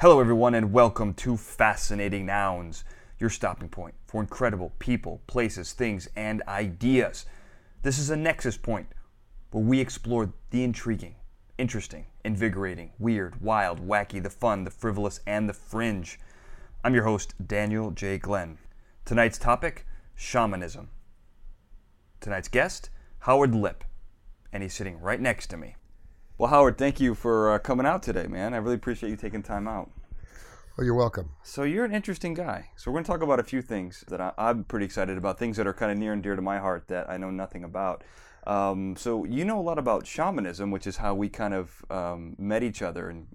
Hello, everyone, and welcome to Fascinating Nouns, your stopping point for incredible people, places, things, and ideas. This is a nexus point where we explore the intriguing, interesting, invigorating, weird, wild, wacky, the fun, the frivolous, and the fringe. I'm your host, Daniel J. Glenn. Tonight's topic shamanism. Tonight's guest, Howard Lip, and he's sitting right next to me. Well, Howard, thank you for uh, coming out today, man. I really appreciate you taking time out. Well, you're welcome. So you're an interesting guy. So we're going to talk about a few things that I, I'm pretty excited about, things that are kind of near and dear to my heart that I know nothing about. Um, so you know a lot about shamanism, which is how we kind of um, met each other and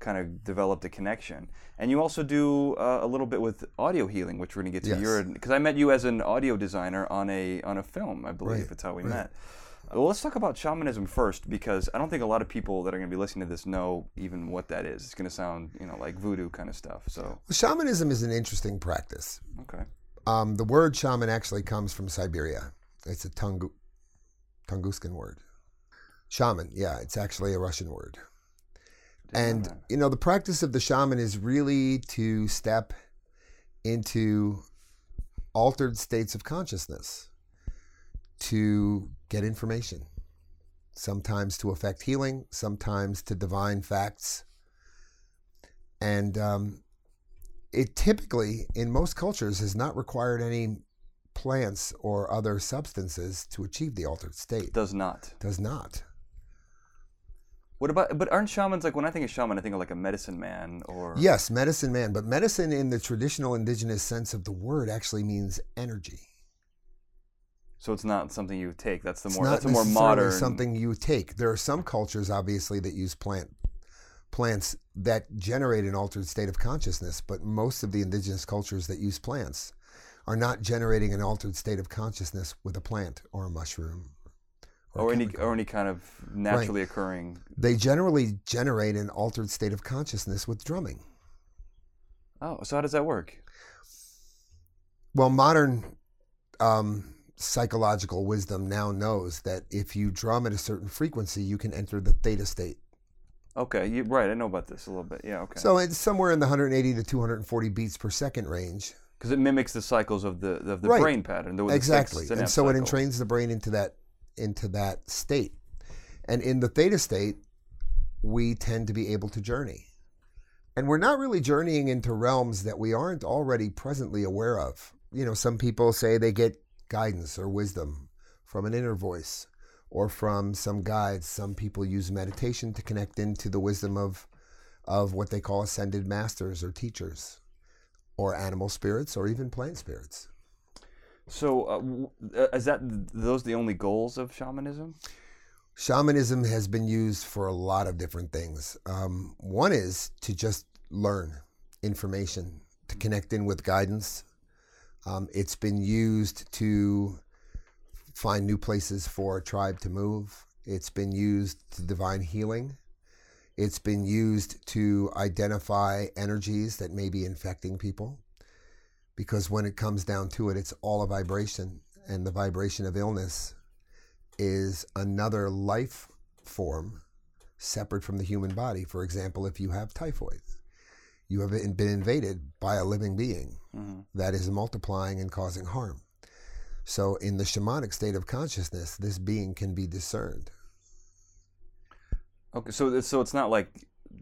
kind of developed a connection. And you also do uh, a little bit with audio healing, which we're going to get to. Yes. You're because I met you as an audio designer on a on a film, I believe. Right, That's how we right. met. Well, let's talk about shamanism first, because I don't think a lot of people that are going to be listening to this know even what that is. It's going to sound, you know, like voodoo kind of stuff. So, shamanism is an interesting practice. okay. Um, the word shaman actually comes from Siberia. It's a Tungu- Tunguskan word. Shaman, yeah, it's actually a Russian word. And, that. you know, the practice of the shaman is really to step into altered states of consciousness to get information, sometimes to affect healing, sometimes to divine facts. And um, it typically, in most cultures, has not required any plants or other substances to achieve the altered state. Does not. Does not. What about? But aren't shamans like when I think of shaman, I think of like a medicine man or Yes, medicine man, but medicine in the traditional indigenous sense of the word actually means energy. So it's not something you take. That's the It's more. not That's a more modern. something you take. There are some cultures, obviously, that use plant plants that generate an altered state of consciousness, but most of the indigenous cultures that use plants are not generating an altered state of consciousness with a plant or a mushroom. a or any or any kind of naturally occurring. They generally generate an altered state of consciousness with drumming. Oh, so how does that work? Well, modern um, psychological wisdom now knows that if you drum at a certain frequency, you can enter the theta state. Okay, you, right. I know about this a little bit. Yeah. Okay. So it's somewhere in the 180 to 240 beats per second range. because it mimics the cycles of the of the Right. brain pattern. The, the exactly. And so it entrains the brain into that into that state. And in the theta state, we tend to be able to journey. And we're not really journeying into realms that we aren't already presently aware of. You know, some people say they get guidance or wisdom from an inner voice or from some guides. Some people use meditation to connect into the wisdom of of what they call ascended masters or teachers or animal spirits or even plant spirits. So uh, uh, is that those the only goals of shamanism? Shamanism has been used for a lot of different things. Um, one is to just learn information, to connect in with guidance. Um, it's been used to find new places for a tribe to move. It's been used to divine healing. It's been used to identify energies that may be infecting people. Because when it comes down to it, it's all a vibration, and the vibration of illness is another life form separate from the human body. For example, if you have typhoid, you have been invaded by a living being hmm that is multiplying and causing harm. So, in the shamanic state of consciousness, this being can be discerned. Okay, so it's- so it's not like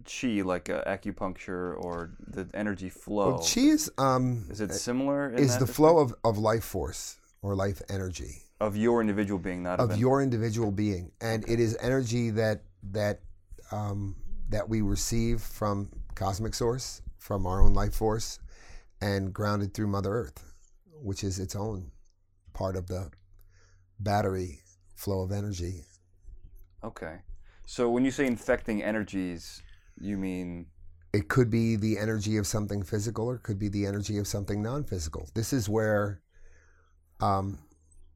chi, like uh, acupuncture or the energy flow. Well, chi is, um, is it similar? In is the flow of, of life force or life energy. of your individual being, not of an- your individual being, and it is energy that that um, that we receive from cosmic source, from our own life force, and grounded through Mother Earth, which is its own part of the battery flow of energy. Okay, so when you say infecting energies, you mean It could be the energy of something physical, or it could be the energy of something non-physical. This is where um,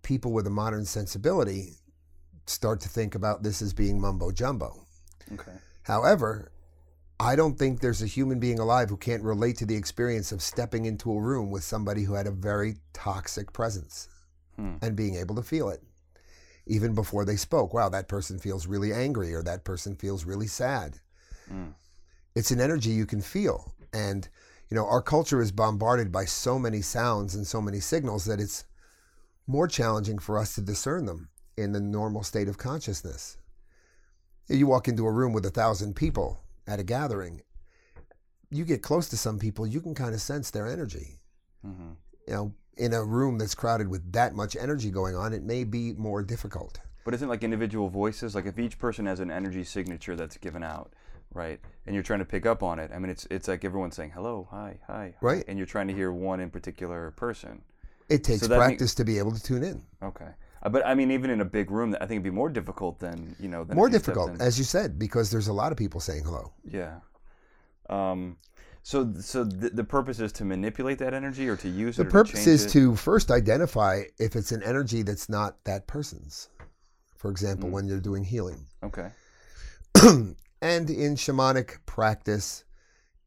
people with a modern sensibility start to think about this as being mumbo jumbo. okay? However, I don't think there's a human being alive who can't relate to the experience of stepping into a room with somebody who had a very toxic presence Hmm. and being able to feel it. Even before they spoke, wow, that person feels really angry or that person feels really sad. Mm. It's an energy you can feel. And, you know, our culture is bombarded by so many sounds and so many signals that it's more challenging for us to discern them in the normal state of consciousness. You walk into a room with a thousand people at a gathering, you get close to some people, you can kind of sense their energy. hmm You know, in a room that's crowded with that much energy going on, it may be more difficult. But isn't like individual voices? Like if each person has an energy signature that's given out, right? And you're trying to pick up on it. I mean, it's it's like everyone saying hello, hi, hi, hi," Right. And you're trying to hear one in particular person. It takes So mean- practice to be able to tune in. Uh, but I mean, even in a big room, I think it'd be more difficult than you know. Than More if you stepped difficult, as you said, because there's a lot of people saying hello. Yeah. Um, so so the, the purpose is to manipulate that energy or to use The it. or purpose change is it? to first identify if it's an energy that's not that person's. For example, Mm. when you're doing healing. Okay. and in shamanic practice,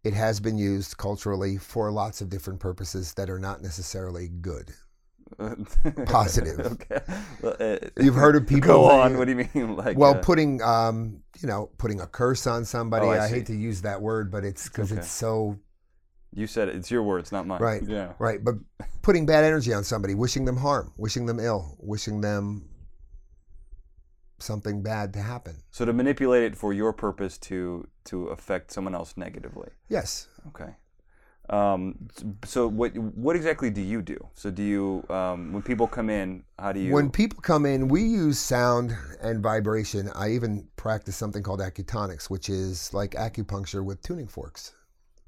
it has been used culturally for lots of different purposes that are not necessarily good. Positive. okay. Well, uh, You've heard of people Go that- on. What do you mean? Like well, uh, putting um, you know, putting a curse on somebody. Oh, I I, hate to use that word, but it's because okay. it's so you said it. It's your words, not mine. Right. Yeah. right. But putting bad energy on somebody, wishing them harm, wishing them ill, wishing them something bad to happen. So to manipulate it for your purpose to to affect someone else negatively. Yes. Okay. Um, so what what exactly do you do? So do you um, when people come in, how do you? When people come in, we use sound and vibration. I even practice something called acutonics, which is like acupuncture with tuning forks.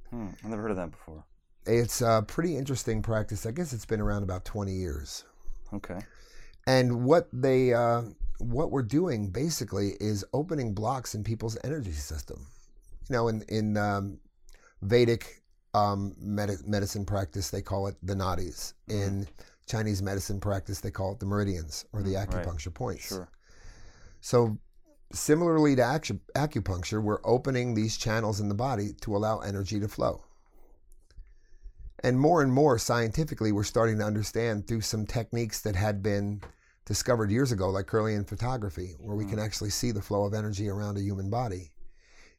Hmm, I've never heard of that before. It's a pretty interesting practice. I guess it's been around about 20 years. Okay. And what they, uh, what we're doing basically is opening blocks in people's energy system. You know, in in um, Vedic um, medi- medicine practice, they call it the nadis. In Chinese medicine practice, they call it the meridians or the Mm, right. acupuncture points. Sure. So, similarly to acu- acupuncture, we're opening these channels in the body to allow energy to flow. And more and more scientifically, we're starting to understand through some techniques that had been discovered years ago, like Kirlian photography, where we can actually see the flow of energy around a human body.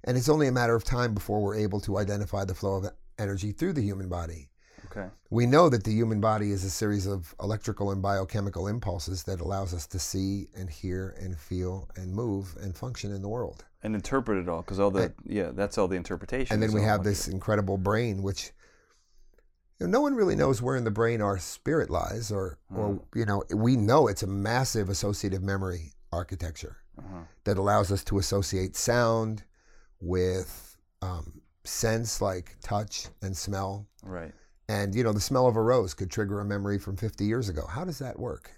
And it's only a matter of time before we're able to identify the flow of energy through the human body. Okay. We know that the human body is a series of electrical and biochemical impulses that allows us to see and hear and feel and move and function in the world. And interpret it all because all the And- yeah that's all the interpretation. And then we have this incredible brain, which you know, no one really knows where in the brain our spirit lies, or, or you know, we know it's a massive associative memory architecture Uh-huh. that allows us to associate sound with um, sense, like touch and smell. Right. And you know, the smell of a rose could trigger a memory from 50 years ago. How does that work?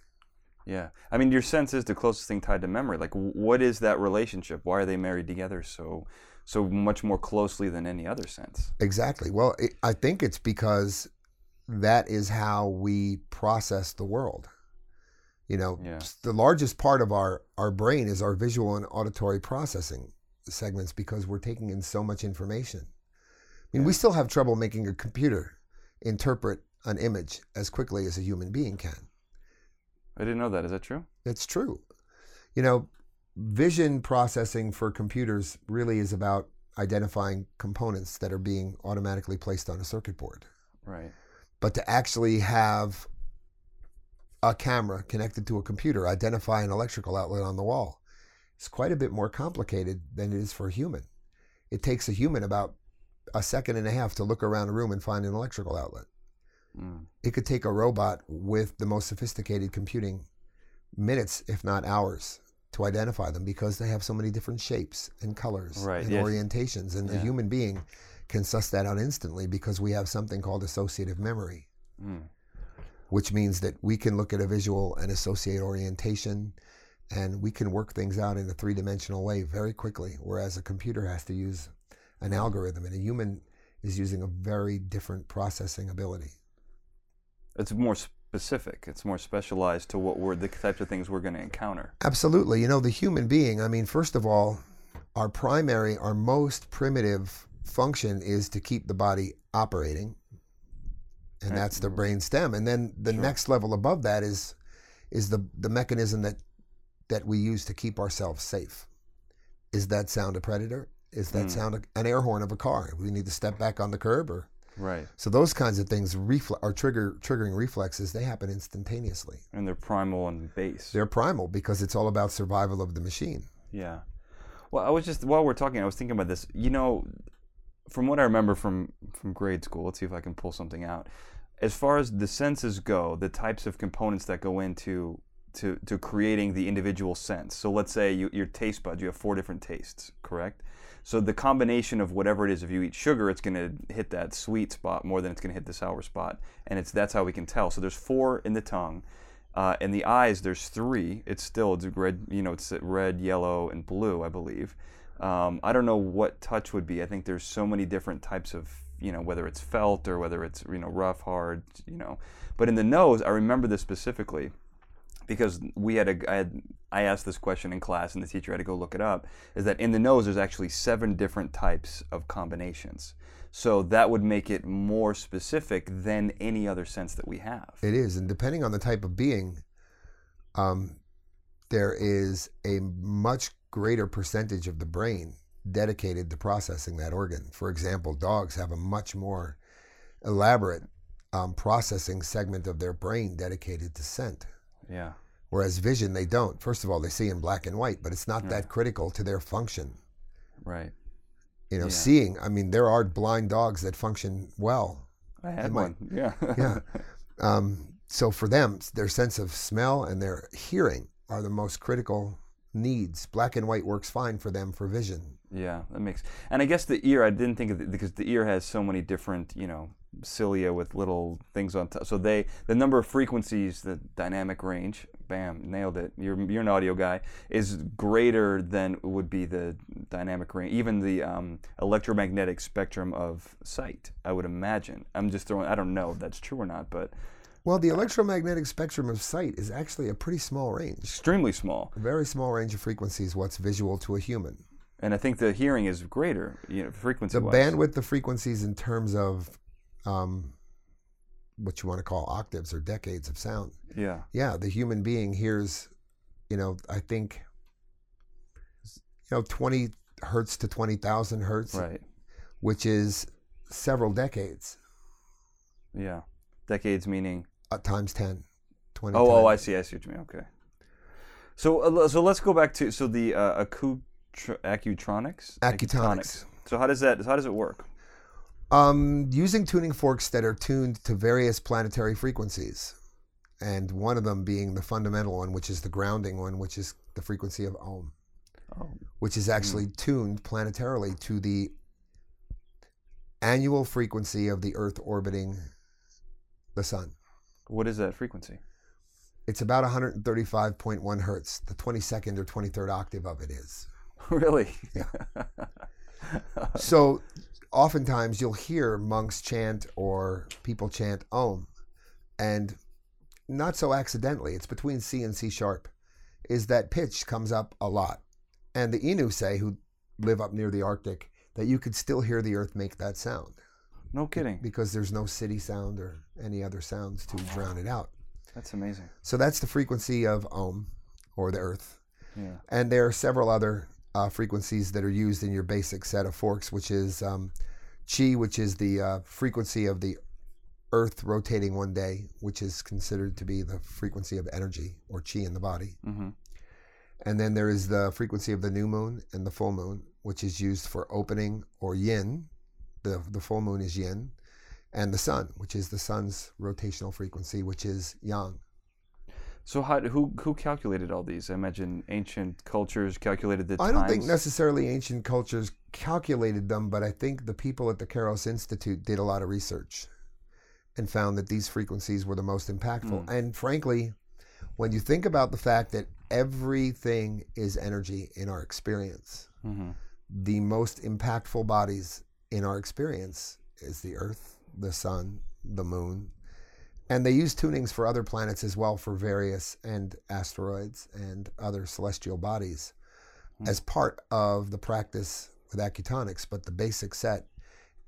Yeah. I mean, your sense is the closest thing tied to memory. Like, what is that relationship? Why are they married together so so much more closely than any other sense? Exactly. Well, it, I think it's because that is how we process the world. You know, Yeah. the largest part of our, our brain is our visual and auditory processing segments because we're taking in so much information. I mean, we still have trouble making a computer interpret an image as quickly as a human being can. I didn't know that. Is that true? It's true. You know, vision processing for computers really is about identifying components that are being automatically placed on a circuit board. Right. But to actually have a camera connected to a computer identify an electrical outlet on the wall is quite a bit more complicated than it is for a human. It takes a human about a second and a half to look around a room and find an electrical outlet. Mm. It could take a robot with the most sophisticated computing minutes, if not hours, to identify them because they have so many different shapes and colors Right, and yes. orientations. And a Yeah. human being can suss that out instantly because we have something called associative memory, Mm. which means that we can look at a visual and associate orientation and we can work things out in a three dimensional way very quickly, whereas a computer has to use an algorithm and a human is using a very different processing ability. It's more specific. It's more specialized to what we're the types of things we're going to encounter. Absolutely. You know, the human being, I mean, first of all, our primary, our most primitive function is to keep the body operating. And Right. that's the brain stem. And then the Sure. next level above that is is the the mechanism that that we use to keep ourselves safe. Is that sound a predator? Is that hmm. sound an air horn of a car? We need to step back on the curb, or Right. so those kinds of things refle- are trigger triggering reflexes. They happen instantaneously. And they're primal and base. They're primal because it's all about survival of the machine. Yeah. Well, I was just while we're talking, I was thinking about this. You know, from what I remember from from grade school, let's see if I can pull something out. As far as the senses go, the types of components that go into to, to creating the individual sense. So let's say you, your taste buds, you have four different tastes, correct? So the combination of whatever it is, if you eat sugar, it's going to hit that sweet spot more than it's going to hit the sour spot, and it's that's how we can tell. So there's four in the tongue, uh, in the eyes there's three. It's still it's red, you know, it's red, yellow, and blue, I believe. Um, I don't know what touch would be. I think there's so many different types of, you know, whether it's felt or whether it's you know rough, hard, you know. But in the nose, I remember this specifically because we had a I, had, I asked this question in class and the teacher had to go look it up is that in the nose there's actually seven different types of combinations so that would make it more specific than any other sense that we have It is, and depending on the type of being, um, there is a much greater percentage of the brain dedicated to processing that organ. For example, dogs have a much more elaborate um, processing segment of their brain dedicated to scent. Yeah Whereas vision, they don't. First of all, they see in black and white, but it's not that critical to their function. right You know, Yeah. seeing, I mean, there are blind dogs that function well. I had one yeah Yeah. Um, so for them, their sense of smell and their hearing are the most critical needs. Black and white works fine for them for vision. Yeah, that makes. And I guess the ear, I didn't think of it because the ear has so many different, you know, cilia with little things on top. So they, the number of frequencies, the dynamic range, bam, nailed it. You're you're an audio guy is greater than would be the dynamic range, even the um, electromagnetic spectrum of sight. I would imagine. I'm just throwing. I don't know if that's true or not, but Well, the electromagnetic spectrum of sight is actually a pretty small range. extremely small. A very small range of frequencies, what's visual to a human. And I think the hearing is greater, you know, frequency The bandwidth of frequencies in terms of um, what you want to call octaves or decades of sound. Yeah. yeah, the human being hears, you know, I think, you know, 20 hertz to 20,000 hertz, Right. which is several decades, Yeah. Decades meaning. uh, times 10, 20 Oh, oh, I see. I see what you mean. Okay. So, uh, so let's go back to so the uh, acu- tr- accutronics. Acutonics. So how does that? How does it work? Um, using tuning forks that are tuned to various planetary frequencies. And one of them being the fundamental one, which is the grounding one, which is the frequency of Om, Oh. which is actually tuned planetarily to the annual frequency of the Earth orbiting the sun. What is that frequency? It's about 135.1 hertz. The 22nd or 23rd octave of it is. really? So, oftentimes you'll hear monks chant or people chant Om, and not so accidentally. It's between C and C sharp. Is that pitch comes up a lot, and the Innu say, who live up near the Arctic, that you could still hear the Earth make that sound no kidding. because there's no city sound or any other sounds to drown it out. That's amazing. So that's the frequency of Om, or the Earth. Yeah. And there are several other uh, frequencies that are used in your basic set of forks, which is um, chi, which is the uh, frequency of the Earth rotating one day, which is considered to be the frequency of energy or chi in the body. Mm-hmm. And then there is the frequency of the new moon and the full moon, which is used for opening or yin. The, the full moon is yin. And the sun, which is the sun's rotational frequency, which is yang. So how who who calculated all these? I imagine ancient cultures calculated the I don't think necessarily ancient cultures calculated them, but I think the people at the Kairos Institute did a lot of research and found that these frequencies were the most impactful. And frankly, when you think about the fact that everything is energy in our experience, Mhm. the most impactful bodies in our experience is the Earth, the Sun, the Moon. And they use tunings for other planets as well for various and asteroids and other celestial bodies hmm. as part of the practice with acutonics. But the basic set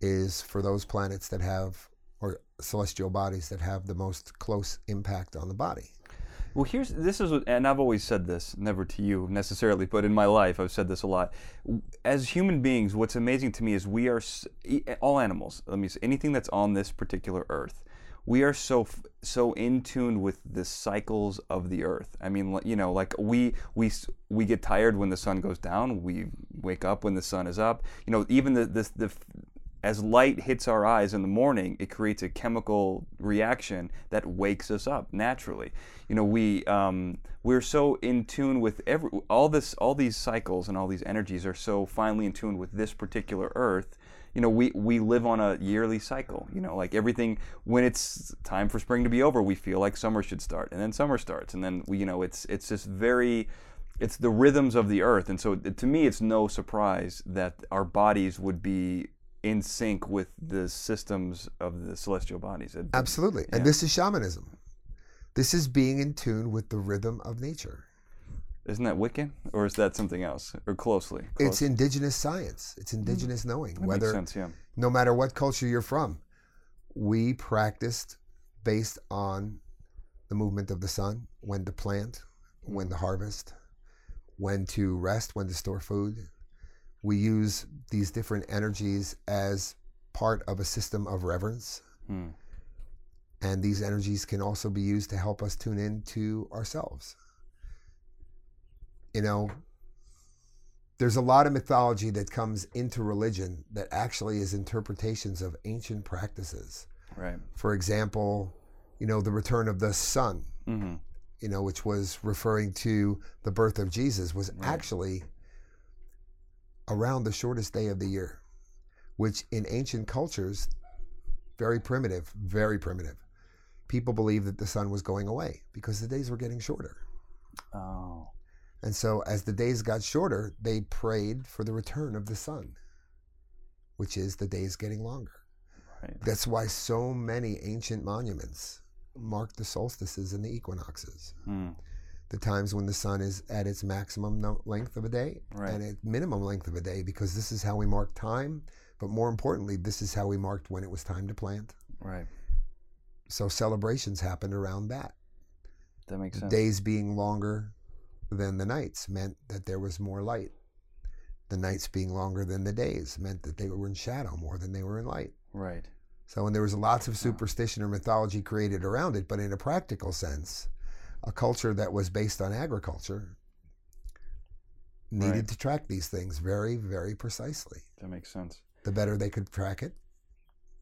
is for those planets that have or celestial bodies that have the most close impact on the body. Well, here's this is, what, and I've always said this, never to you necessarily, but in my life, I've said this a lot. As human beings, what's amazing to me is we are all animals. Let me say anything that's on this particular earth. We are so so in tune with the cycles of the earth. I mean, you know, like we we we get tired when the sun goes down. We wake up when the sun is up. You know, even the the, the as light hits our eyes in the morning, it creates a chemical reaction that wakes us up naturally. You know, we um, we're so in tune with every all this, all these cycles and all these energies are so finely in tune with this particular Earth. You know, we we live on a yearly cycle. You know, like everything when it's time for spring to be over, we feel like summer should start, and then summer starts, and then we, you know, it's it's just very it's the rhythms of the earth and so to me it's no surprise that our bodies would be in sync with the systems of the celestial bodies Absolutely. And this is shamanism. This is being in tune with the rhythm of nature. Isn't that wiccan or is that something else or closely It's indigenous science. It's indigenous knowing. that Whether makes sense yeah no matter what culture you're from, we practiced based on the movement of the sun, when to plant, when to harvest, when to rest, when to store food. We use these different energies as part of a system of reverence. Hmm. And these energies can also be used to help us tune in to ourselves. You know, there's a lot of mythology that comes into religion that actually is interpretations of ancient practices. right For example, you know, the return of the sun, mm-hmm. you know, which was referring to the birth of Jesus, was Right. actually around the shortest day of the year, which in ancient cultures, very primitive, very primitive. People believed that the sun was going away because the days were getting shorter. oh And so, as the days got shorter, they prayed for the return of the sun, which is the days getting longer. right That's why so many ancient monuments mark the solstices and the equinoxes, Hmm. the times when the sun is at its maximum no- length of a day Right. and its minimum length of a day, because this is how we mark time. But more importantly, this is how we marked when it was time to plant. right So celebrations happened around that. that makes sense days being longer than the nights meant that there was more light. The nights being longer than the days meant that they were in shadow more than they were in light. right So, and there was lots of superstition or mythology created around it, but in a practical sense, a culture that was based on agriculture needed Right. to track these things very, very precisely. that makes sense The better they could track it,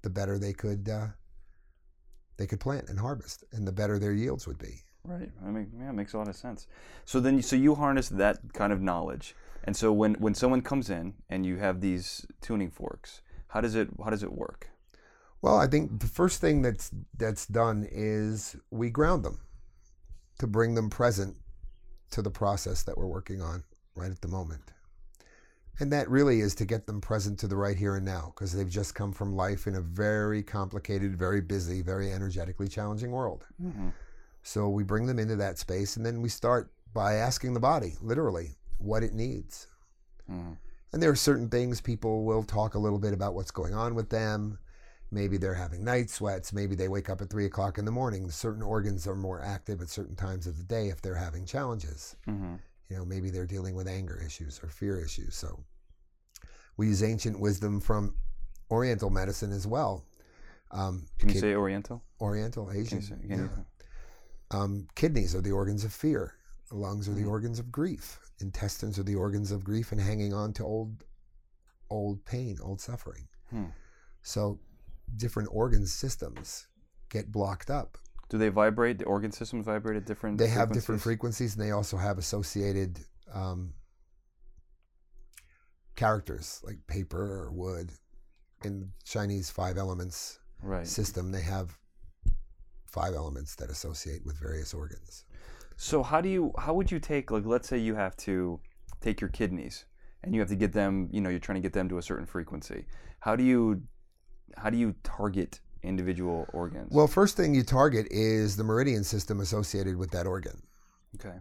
the better they could uh, they could plant and harvest, and the better their yields would be. Right. I mean, yeah, it makes a lot of sense. So then, so you harness that kind of knowledge, and so when when someone comes in and you have these tuning forks, how does it how does it work? Well, I think the first thing that's that's done is we ground them to bring them present to the process that we're working on right at the moment. And that really is to get them present to the right here and now because they've just come from life in a very complicated, very busy, very energetically challenging world. Mm-hmm. So we bring them into that space and then we start by asking the body, literally, what it needs. Mm-hmm. And there are certain things people will talk a little bit about what's going on with them. Maybe they're having night sweats. Maybe they wake up at three o'clock in the morning. Certain organs are more active at certain times of the day if they're having challenges. Mm-hmm. You know, maybe they're dealing with anger issues or fear issues. So we use ancient wisdom from Oriental medicine as well. Um, Can you say Oriental? Oriental, Can Asian? you say, can yeah. Um, kidneys are the organs of fear. Lungs are the Mhm. organs of grief. Intestines are the organs of grief and hanging on to old, old pain, old suffering. Hmm. So, different organ systems get blocked up. Do they vibrate? The organ systems vibrate at different. They have different frequencies? frequencies, and they also have associated um, characters like paper or wood. In Chinese five elements Right. system, they have five elements that associate with various organs. So how do you how would you take like let's say you have to take your kidneys and you have to get them you know you're trying to get them to a certain frequency. How do you how do you target individual organs? Well, first thing you target is the meridian system associated with that organ. okay.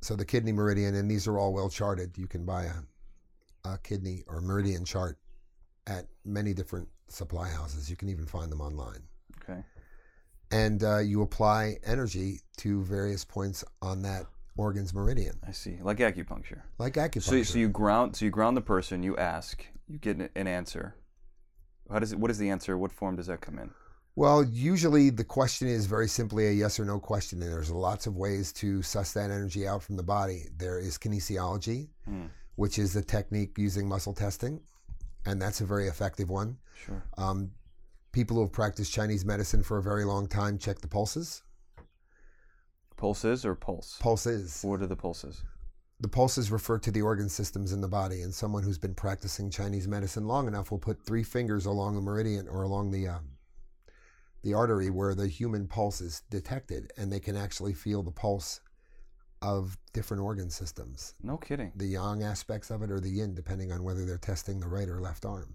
So the kidney meridian, and these are all well charted. You can buy a, a kidney or meridian chart at many different supply houses. You can even find them online. And uh, you apply energy to various points on that organ's meridian, I see. Like acupuncture. like acupuncture. So, so you ground. So you ground the person. You ask. You get an, an answer. How does it? What is the answer? What form does that come in? Well, usually the question is very simply a yes or no question, and there's lots of ways to suss that energy out from the body. There is kinesiology, Hmm. which is the technique using muscle testing, and that's a very effective one. Sure. Um, people who have practiced Chinese medicine for a very long time check the pulses. Pulses or pulse? Pulses. What are the pulses? The pulses refer to the organ systems in the body, and someone who's been practicing Chinese medicine long enough will put three fingers along the meridian or along the um, the artery where the human pulse is detected, and they can actually feel the pulse of different organ systems. No kidding. The yang aspects of it or the yin, depending on whether they're testing the right or left arm.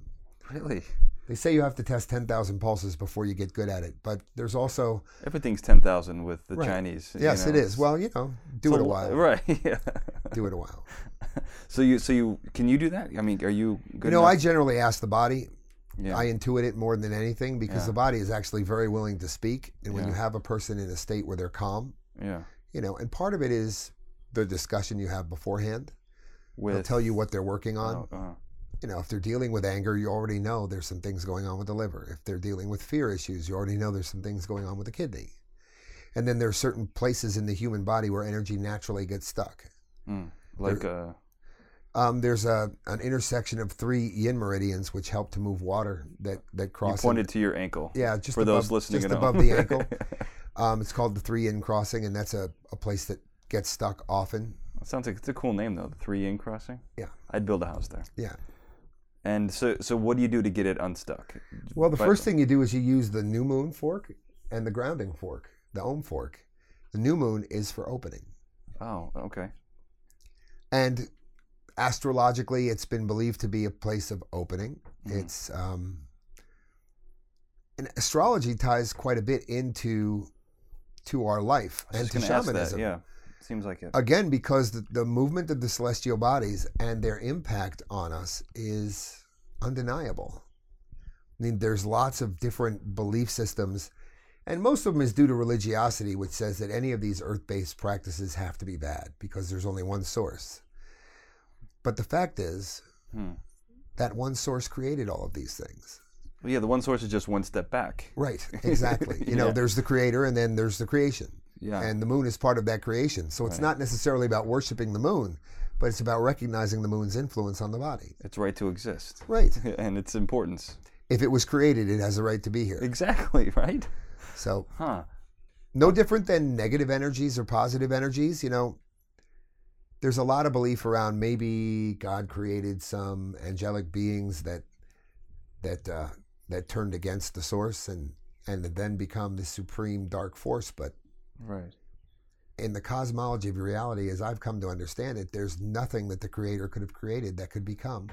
Really? They say you have to test 10,000 pulses before you get good at it, but there's also, Everything's ten thousand with the Right. Chinese. you yes, know, it is. Well, you know, do it a while. Right. Yeah. Do it a while. so you, so you, can you do that? I mean, are you good? You know, I generally ask the body. Yeah. I intuit it more than anything because Yeah. the body is actually very willing to speak. And when Yeah. you have a person in a state where they're calm, yeah. you know, and part of it is the discussion you have beforehand. With They'll tell you what they're working on. Oh, uh, You know, if they're dealing with anger, you already know there's some things going on with the liver. If they're dealing with fear issues, you already know there's some things going on with the kidney. And then there are certain places in the human body where energy naturally gets stuck. mm, like uh, Um, there's a an intersection of three yin meridians which help to move water that that you cross. pointed to your ankle. yeah, just for above, those listening just above the ankle. Um, it's called the three yin crossing, and that's a, a place that gets stuck often. That sounds like it's a cool name though. The three yin crossing. Yeah. I'd build a house there. Yeah. And so, so what do you do to get it unstuck? Well, the But- first thing you do is you use the new moon fork and the grounding fork, the Om fork. The new moon is for opening. Oh, okay. And astrologically, it's been believed to be a place of opening. Mhm. It's um, and astrology ties quite a bit into to our life and to shamanism. that. Yeah, seems like it. Again, because the, the movement of the celestial bodies and their impact on us is undeniable. I mean, there's lots of different belief systems, and most of them is due to religiosity, which says that any of these earth based practices have to be bad because there's only one source. But the fact is, Hmm. that one source created all of these things. Well, yeah, the one source is just one step back. Right, exactly. You know, Yeah. there's the creator and then there's the creation. Yeah. And the moon is part of that creation. So it's Right. not necessarily about worshiping the moon, but it's about recognizing the moon's influence on the body. its right to exist. Right. and its importance. If it was created, it has a right to be here. Exactly, right? So Huh. no different than negative energies or positive energies. You know, there's a lot of belief around maybe God created some angelic beings that that uh, that turned against the source and and then become the supreme dark force. But Right. in the cosmology of reality, as I've come to understand it, there's nothing that the creator could have created that could become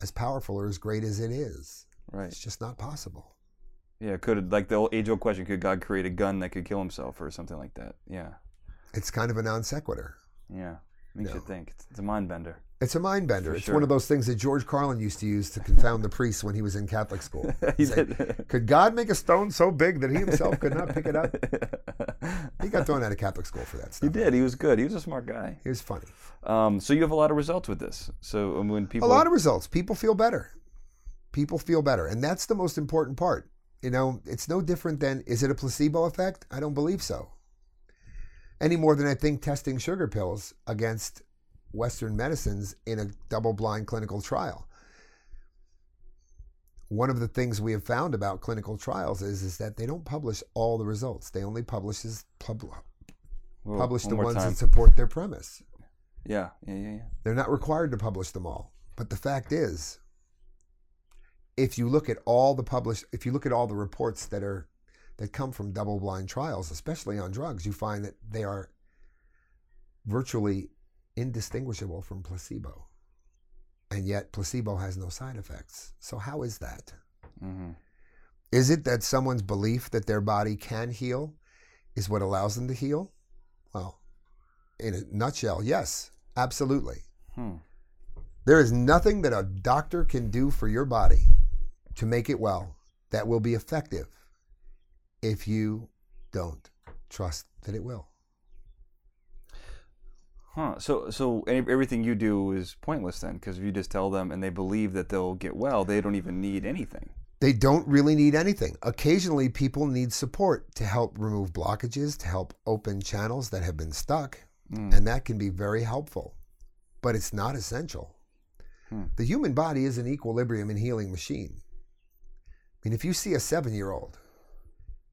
as powerful or as great as it is. Right. It's just not possible. Yeah, could like the old age old question, could God create a gun that could kill himself or something like that? Yeah. It's kind of a non sequitur. Yeah. Makes you No. think. It's, it's a mind bender. It's a mind bender. For it's sure. one of those things that George Carlin used to use to confound the priests when he was in Catholic school. like, could God make a stone so big that he himself could not pick it up? He got thrown out of Catholic school for that stuff. he did. He was good. He was a smart guy. He was funny. Um, so you have a lot of results with this. So um, when people A lot of results. People feel better. People feel better. And that's the most important part. You know, it's no different than is it a placebo effect? I don't believe so. Any more than I think testing sugar pills against Western medicines in a double blind clinical trial. One of the things we have found about clinical trials is, is that they don't publish all the results. They only publish, pub, Whoa, publish one the ones time. that support their premise. Yeah, yeah, yeah, yeah. They're not required to publish them all. But the fact is, if you look at all the published, if you look at all the reports that are that come from double-blind trials, especially on drugs, you find that they are virtually indistinguishable from placebo. And yet, placebo has no side effects. So how is that? hmm Is it that someone's belief that their body can heal is what allows them to heal? Well, in a nutshell, yes, absolutely. Hmm. There is nothing that a doctor can do for your body to make it well that will be effective if you don't trust that it will. Huh. So, so everything you do is pointless then, because if you just tell them and they believe that they'll get well, they don't even need anything. They don't really need anything. Occasionally, people need support to help remove blockages, to help open channels that have been stuck, Mm. and that can be very helpful, but it's not essential. Hmm. The human body is an equilibrium and healing machine. I mean, if you see a seven year old,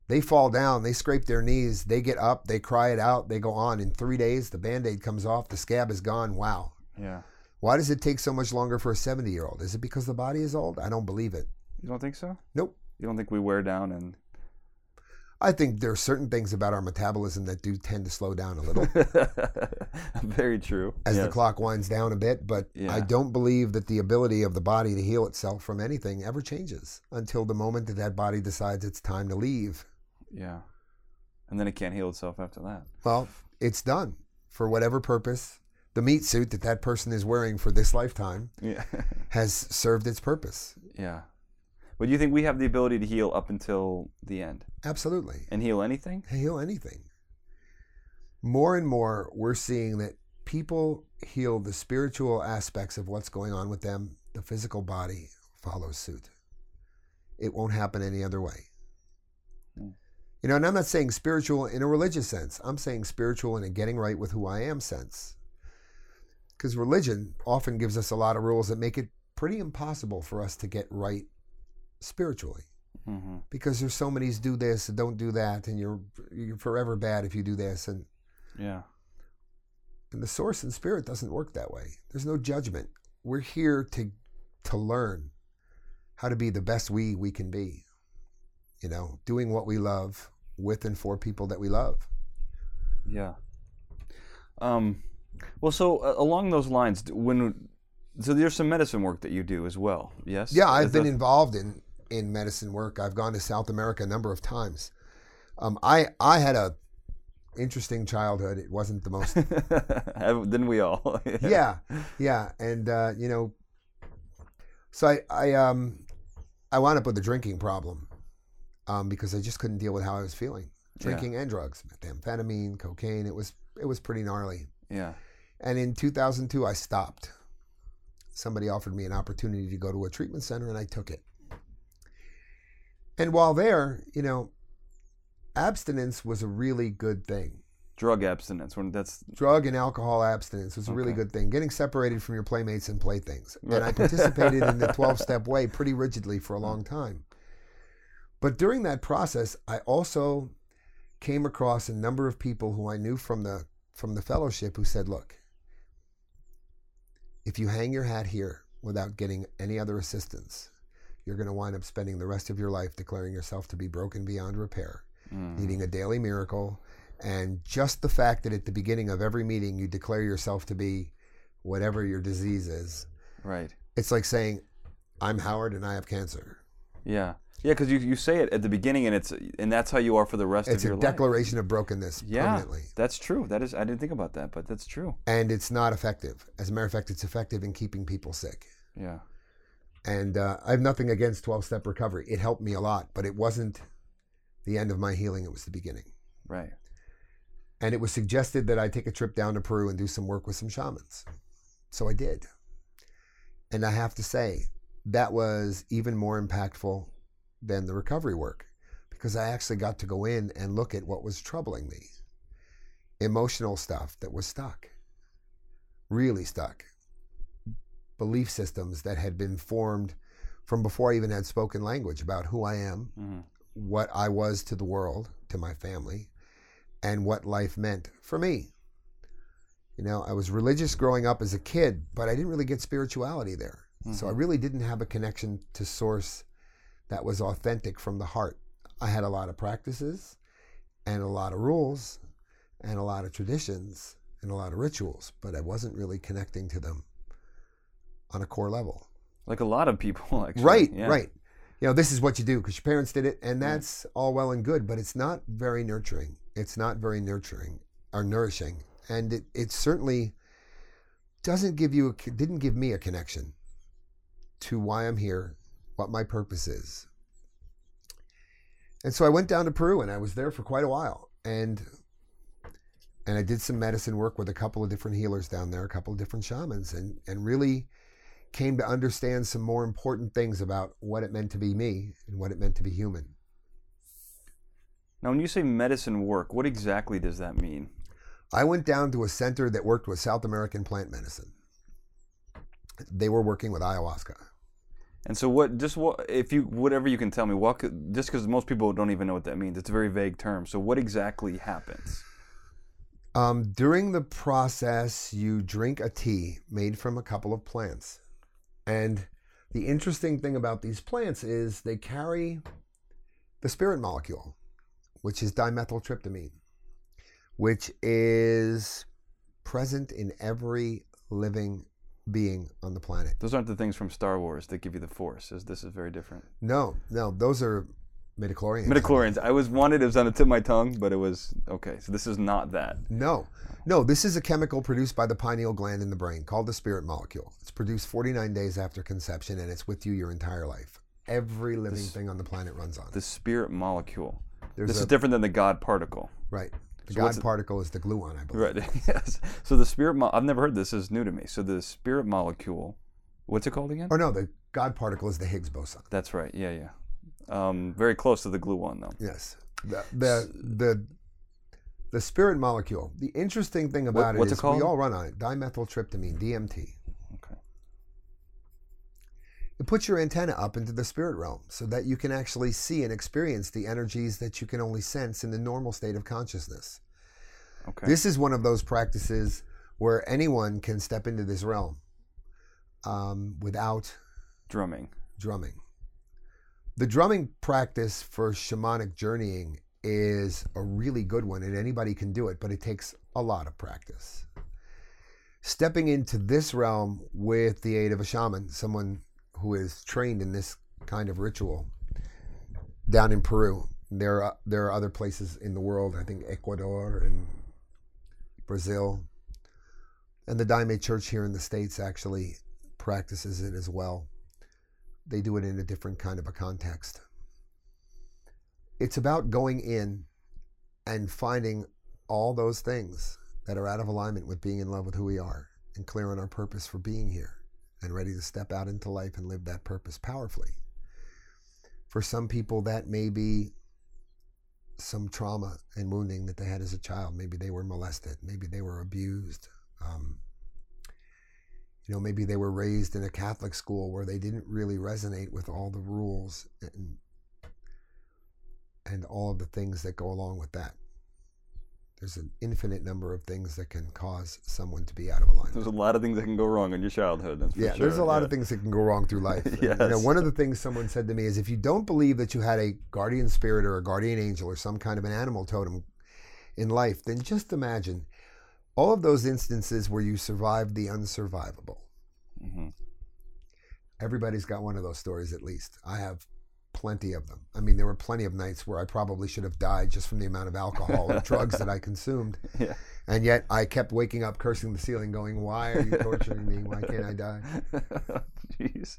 they fall down, they scrape their knees, they get up, they cry it out, they go on. In three days, the band aid comes off, the scab is gone. Wow. Yeah. Why does it take so much longer for a 70 year old? Is it because the body is old? I don't believe it. You don't think so? Nope. You don't think we wear down and I think there are certain things about our metabolism that do tend to slow down a little very true. as the clock winds down a bit, but Yeah. I don't believe that the ability of the body to heal itself from anything ever changes until the moment that that body decides it's time to leave. Yeah. And then it can't heal itself after that. Well, it's done for whatever purpose. The meat suit that that person is wearing for this lifetime Yeah. has served its purpose. yeah. But do you think we have the ability to heal up until the end Absolutely. and heal anything? heal anything. More and more, we're seeing that people heal the spiritual aspects of what's going on with them. The physical body follows suit. It won't happen any other way. Hmm. You know, and I'm not saying spiritual in a religious sense. I'm saying spiritual in a getting right with who I am sense. Because religion often gives us a lot of rules that make it pretty impossible for us to get right spiritually Mm-hmm. because there's so many do this and don't do that and you're you're forever bad if you do this and Yeah. and the source and spirit doesn't work that way there's no judgment we're here to to learn how to be the best we we can be you know doing what we love with and for people that we love Yeah. Um, well, so uh, along those lines, when so there's some medicine work that you do as well. Yes. yeah i've been involved in in medicine work i've gone to south america a number of times um, i i had a interesting childhood it wasn't the most Didn't we all? yeah, yeah, and uh, you know, so I, I, um, I wound up with a drinking problem, um, because I just couldn't deal with how I was feeling, drinking and drugs, methamphetamine, cocaine. It was, it was pretty gnarly. Yeah. And in 2002, I stopped. Somebody offered me an opportunity to go to a treatment center, and I took it. And while there, you know, abstinence was a really good thing. Drug abstinence. When that's drug and alcohol abstinence was a really good thing. Getting separated from your playmates and playthings. And I participated in the 12 step way pretty rigidly for a long time. But during that process, I also came across a number of people who I knew from the from the fellowship who said, "Look, if you hang your hat here without getting any other assistance, you're going to wind up spending the rest of your life declaring yourself to be broken beyond repair." Mm. needing a daily miracle. And just the fact that at the beginning of every meeting you declare yourself to be whatever your disease is, right. it's like saying, I'm Howard and I have cancer. Yeah. Yeah, because you, you say it at the beginning, and it's and that's how you are for the rest It's of your life. It's a declaration of brokenness Yeah, permanently. that's true. That is. I didn't think about that, but that's true. And it's not effective. As a matter of fact, it's effective in keeping people sick. Yeah. And uh, I have nothing against 12 step recovery. It helped me a lot, but it wasn't the end of my healing, it was the beginning. Right. And it was suggested that I take a trip down to Peru and do some work with some shamans. So I did. And I have to say, that was even more impactful than the recovery work because I actually got to go in and look at what was troubling me emotional stuff that was stuck, really stuck, belief systems that had been formed from before I even had spoken language about who I am, hmm what I was to the world, to my family, and what life meant for me. You know, I was religious growing up as a kid, but I didn't really get spirituality there. So I Mhm. really didn't have a connection to source that was authentic from the heart. I had a lot of practices and a lot of rules and a lot of traditions and a lot of rituals, but I wasn't really connecting to them on a core level. Like a lot of people, actually. Right, Yeah. right. You know, this is what you do because your parents did it, and Yeah. that's all well and good, but it's not very nurturing. It's not very nurturing or nourishing, and it, it certainly doesn't give you a, didn't give me a connection to why I'm here, what my purpose is. and so I went down to Peru, and I was there for quite a while, and and I did some medicine work with a couple of different healers down there, a couple of different shamans, and and really came to understand some more important things about what it meant to be me and what it meant to be human. Now, when you say medicine work, what exactly does that mean? I went down to a center that worked with South American plant medicine. They were working with ayahuasca. And so, what? Just what? If you, whatever you can tell me, just because most people don't even know what that means, it's a very vague term. So, what exactly happens? Um, during the process, you drink a tea made from a couple of plants, and the interesting thing about these plants is they carry the spirit molecule, which is dimethyltryptamine, which is present in every living being on the planet. Those aren't the things from Star Wars that give you the Force. Is this is very different? No, no, those are midichlorians. Midichlorians. I was wanted. It was on the tip of my tongue, but it was okay. So this is not that. No, no, this is a chemical produced by the pineal gland in the brain called the spirit molecule. It's produced 49 days after conception, and it's with you your entire life. Every living This- thing on the planet runs on it. The spirit molecule. There's this a- is different than the God particle. Right. The So God particle is the gluon, I believe. Right. yes. So the spirit. Mo- I've never heard this. This is new to me. So the spirit molecule. What's it called again? Or no, the God particle is the Higgs boson. That's right. Yeah, yeah. Um, very close to the gluon, though. Yes. The the the, the spirit molecule. The interesting thing about what's it it is called? we all run on it. Dimethyltryptamine, DMT. It puts your antenna up into the spirit realm so that you can actually see and experience the energies that you can only sense in the normal state of consciousness. Okay. This is one of those practices where anyone can step into this realm um, without Drumming. drumming. The drumming practice for shamanic journeying is a really good one, and anybody can do it, but it takes a lot of practice. Stepping into this realm with the aid of a shaman, someone who is trained in this kind of ritual, down in Peru. There are, there are other places in the world, I think Ecuador and Brazil. And the Daime Church here in the States actually practices it as well they do it in a different kind of a context. It's about going in and finding all those things that are out of alignment with being in love with who we are and clear on our purpose for being here and ready to step out into life and live that purpose powerfully. For some people, that may be some trauma and wounding that they had as a child. Maybe they were molested, maybe they were abused. Um, you know, maybe they were raised in a Catholic school where they didn't really resonate with all the rules and and all of the things that go along with that. There's an infinite number of things that can cause someone to be out of alignment. There's a lot of things that can go wrong in your childhood. That's for Yeah, sure. there's a lot yeah. of things that can go wrong through life. And, You know, one of the things someone said to me is if you don't believe that you had a guardian spirit or a guardian angel or some kind of an animal totem in life, then just imagine all of those instances where you survived the unsurvivable. Mhm. Everybody's got one of those stories at least. I have plenty of them. I mean, there were plenty of nights where I probably should have died just from the amount of alcohol and drugs that I consumed. Yeah. And yet I kept waking up cursing the ceiling, going, Why are you torturing me? Why can't I die? Jeez.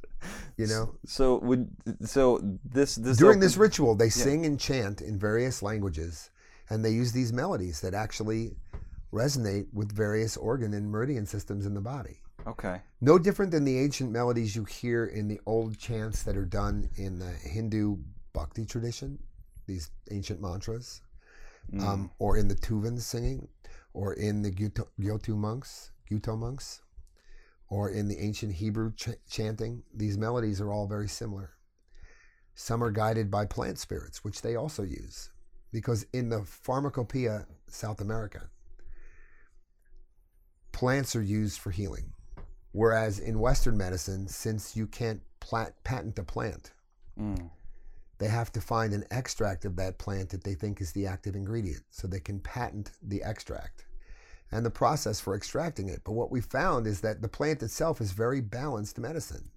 You know? So would so this this During op- this ritual, they sing and chant in various languages, and they use these melodies that actually resonate with various organ and meridian systems in the body. Okay. No different than the ancient melodies you hear in the old chants that are done in the Hindu bhakti tradition, these ancient mantras, Mm. um, or in the Tuvan singing, or in the Gyuto, Gyuto monks, Gyuto monks, or in the ancient Hebrew ch- chanting. These melodies are all very similar. Some are guided by plant spirits, which they also use, because in the Pharmacopoeia South America, plants are used for healing. Whereas in Western medicine, since you can't patent a plant, Mm. they have to find an extract of that plant that they think is the active ingredient so they can patent the extract and the process for extracting it. But what we found is that the plant itself is very balanced medicine.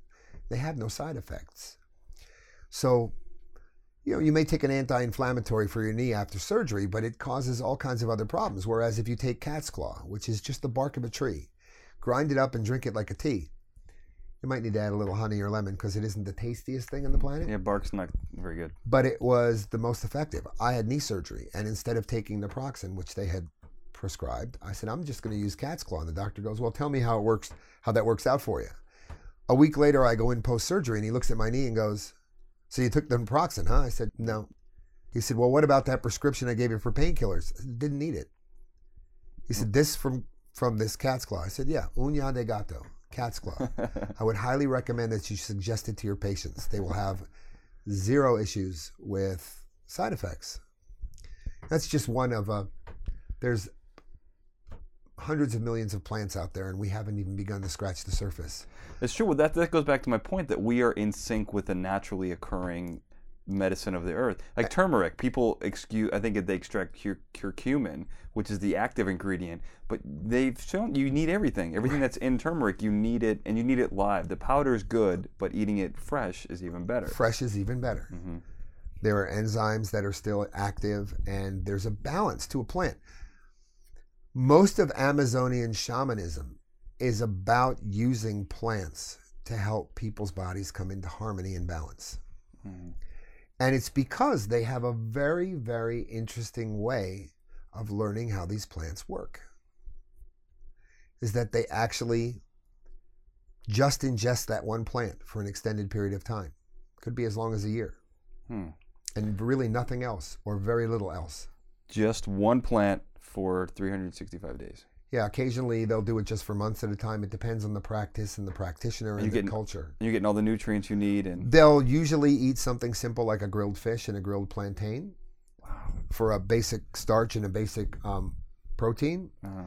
They have no side effects. So, you know, you may take an anti-inflammatory for your knee after surgery, but it causes all kinds of other problems. Whereas if you take cat's claw, which is just the bark of a tree, grind it up and drink it like a tea, You might need to add a little honey or lemon because it isn't the tastiest thing on the planet. Yeah, bark's not very good. But it was the most effective. I had knee surgery, and instead of taking naproxen, which they had prescribed, I said, I'm just going to use cat's claw. And the doctor goes, Well, tell me how it works, how that works out for you. A week later, I go in post surgery, and he looks at my knee and goes, So you took the naproxen, huh? I said, No. He said, Well, what about that prescription I gave you for painkillers? Didn't need it. He said, This from from this cat's claw. I said, Yeah, uña de gato, cat's claw. I would highly recommend that you suggest it to your patients. They will have zero issues with side effects. That's just one of a. There's hundreds of millions of plants out there, and we haven't even begun to scratch the surface. It's true. Well, that that goes back to my point that we are in sync with the naturally occurring medicine of the earth. Like turmeric, people excuse. I think they extract cur- curcumin, which is the active ingredient, but they've shown you need everything. Everything that's in turmeric, you need it, and you need it live. The powder is good, but eating it fresh is even better. Fresh is even better. Mm-hmm. There are enzymes that are still active, and there's a balance to a plant. Most of Amazonian shamanism is about using plants to help people's bodies come into harmony and balance. Mhm. And it's because they have a very, very interesting way of learning how these plants work. Is that they actually just ingest that one plant for an extended period of time. Could be as long as a year. Hmm. And really nothing else or very little else. Just one plant for 365 days. Yeah, occasionally they'll do it just for months at a time. It depends on the practice and the practitioner and You the get- culture. You're getting all the nutrients you need, and They'll usually eat something simple like a grilled fish and a grilled plantain wow. for a basic starch and a basic um, protein. Uh-huh.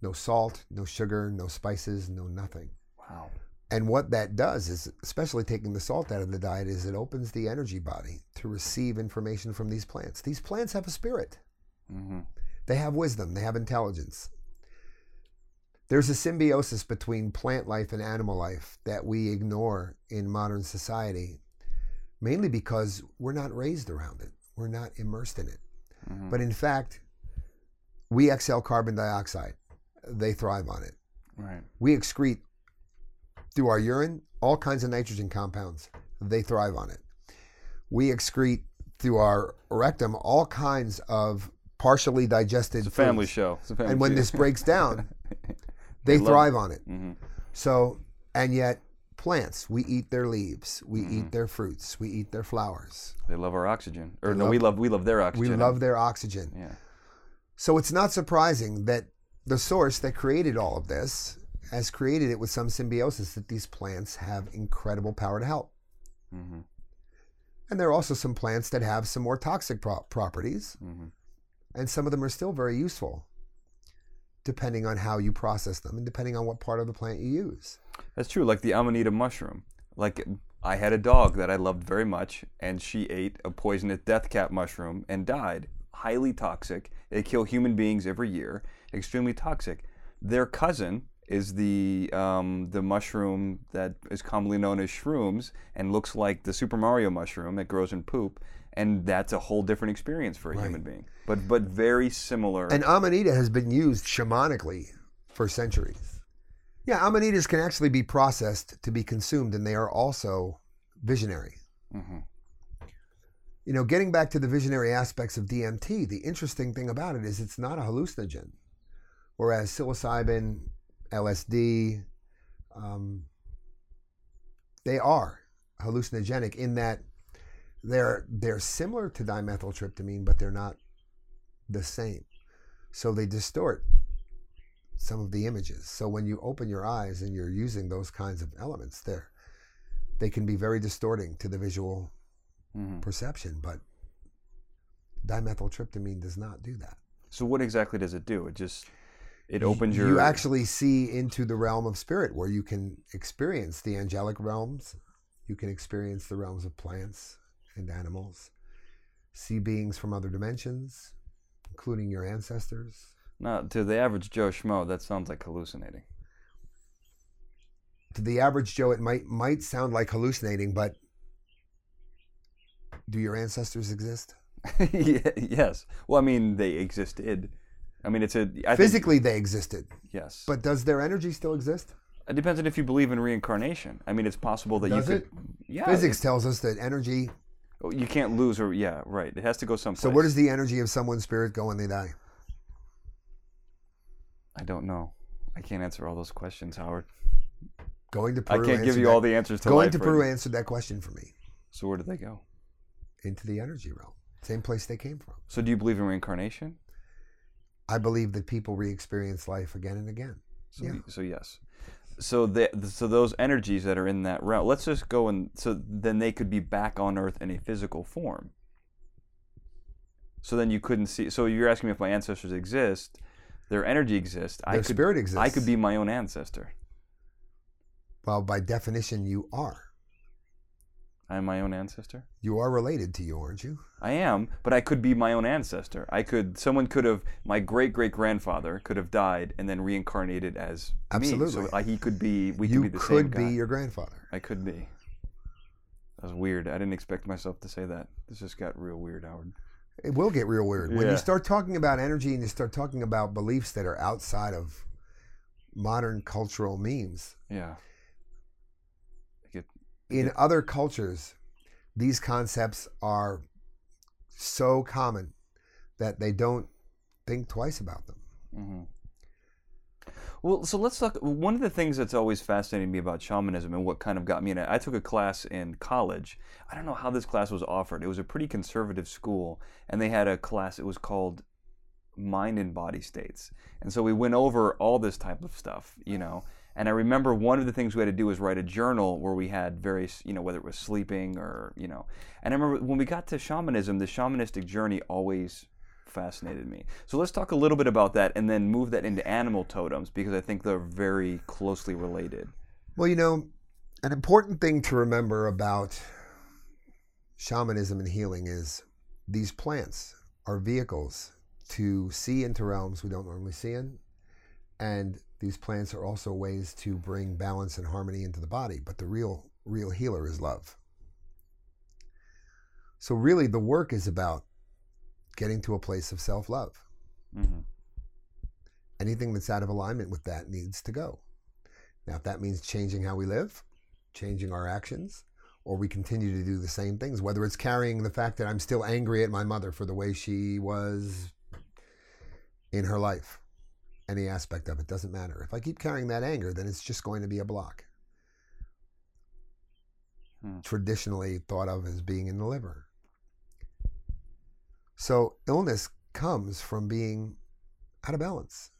No salt, no sugar, no spices, no nothing. Wow. And what that does is, especially taking the salt out of the diet, is it opens the energy body to receive information from these plants. These plants have a spirit. hmm They have wisdom, they have intelligence. There's a symbiosis between plant life and animal life that we ignore in modern society, mainly because we're not raised around it. We're not immersed in it. hmm But in fact, we exhale carbon dioxide. They thrive on it. Right. We excrete through our urine all kinds of nitrogen compounds. They thrive on it. We excrete through our rectum all kinds of partially digested It's a family foods. show. It's a family And when show. this breaks down, they thrive on it. hmm So, and yet plants, we eat their leaves, we Mm-hmm. eat their fruits, we eat their flowers. They love our oxygen, or They no, love- we love we love their oxygen. We love their oxygen. Yeah. So it's not surprising that the source that created all of this has created it with some symbiosis that these plants have incredible power to help. hmm And there are also some plants that have some more toxic pro- properties, hmm and some of them are still very useful, depending on how you process them and depending on what part of the plant you use. That's true. Like the amanita mushroom. Like I had a dog that I loved very much, and she ate a poisonous death cap mushroom and died. Highly toxic. They kill human beings every year. Extremely toxic. Their cousin is the um, the mushroom that is commonly known as shrooms and looks like the Super Mario mushroom that grows in poop. And that's a whole different experience for a Right. human being, but but very similar. And amanita has been used shamanically for centuries. Yeah, amanitas can actually be processed to be consumed, and they are also visionary. Mhm. You know, getting back to the visionary aspects of DMT, the interesting thing about it is it's not a hallucinogen, whereas psilocybin, LSD, um, they are hallucinogenic in that they're they're similar to dimethyltryptamine, but they're not the same. So they distort some of the images. So when you open your eyes and you're using those kinds of elements, there they can be very distorting to the visual Mhm. perception, but dimethyltryptamine does not do that. So what exactly does it do? It just it opens your You actually see into the realm of spirit where you can experience the angelic realms, you can experience the realms of plants and animals, see beings from other dimensions, including your ancestors. Now, to the average Joe Schmo, that sounds like hallucinating. To the average Joe, it might might sound like hallucinating, but do your ancestors exist? Ye- yes. Well, I mean, they existed. I mean, it's a I think- Physically, they existed, yes. but does their energy still exist? It depends on if you believe in reincarnation. I mean, it's possible that Does you it? could. Yeah. Physics tells us that energy. It- you can't lose, or yeah, right. It has to go someplace. So where does the energy of someone's spirit go when they die? I don't know. I can't answer all those questions, Howard. Going to Peru. I can't give you that- all the answers to Going to Peru now. answered that question for me. So where do they go? Into the energy realm, same place they came from. So do you believe in reincarnation? I believe that people re-experience life again and again. So, Yeah. so yes. So the, so those energies that are in that realm. Let's just go and so then they could be back on Earth in a physical form. So then you couldn't see. So you're asking me if my ancestors exist. Their energy exists. I Their could, spirit exists. I could be my own ancestor. Well, by definition, you are. I'm my own ancestor. You are related to you, aren't you? I am, but I could be my own ancestor. I could. Someone could have. My great great grandfather could have died and then reincarnated as me. Absolutely. So uh, he could be. We you could be the could same be guy. your grandfather. I could be. That was weird. I didn't expect myself to say that. This just got real weird, Howard. It will get real weird when Yeah. you start talking about energy and you start talking about beliefs that are outside of modern cultural memes. Yeah. In other cultures, these concepts are so common that they don't think twice about them. hmm Well, so let's talk. One of the things that's always fascinated me about shamanism and what kind of got me in it, I took a class in college. I don't know how this class was offered. It was a pretty conservative school, and they had a class. It was called Mind and Body States. And so we went over all this type of stuff, you know. And I remember one of the things we had to do was write a journal where we had various, you know, whether it was sleeping or, you know. And I remember when we got to shamanism, the shamanistic journey always fascinated me. So let's talk a little bit about that and then move that into animal totems because I think they're very closely related. Well, you know, an important thing to remember about shamanism and healing is these plants are vehicles to see into realms we don't normally see in. And these plants are also ways to bring balance and harmony into the body. But the real, real healer is love. So, really, the work is about getting to a place of self love. hmm Anything that's out of alignment with that needs to go. Now, if that means changing how we live, changing our actions, or we continue to do the same things, whether it's carrying the fact that I'm still angry at my mother for the way she was in her life, any aspect of it doesn't matter. If I keep carrying that anger, then it's just going to be a block. Hmm. Traditionally thought of as being in the liver. So illness comes from being out of balance.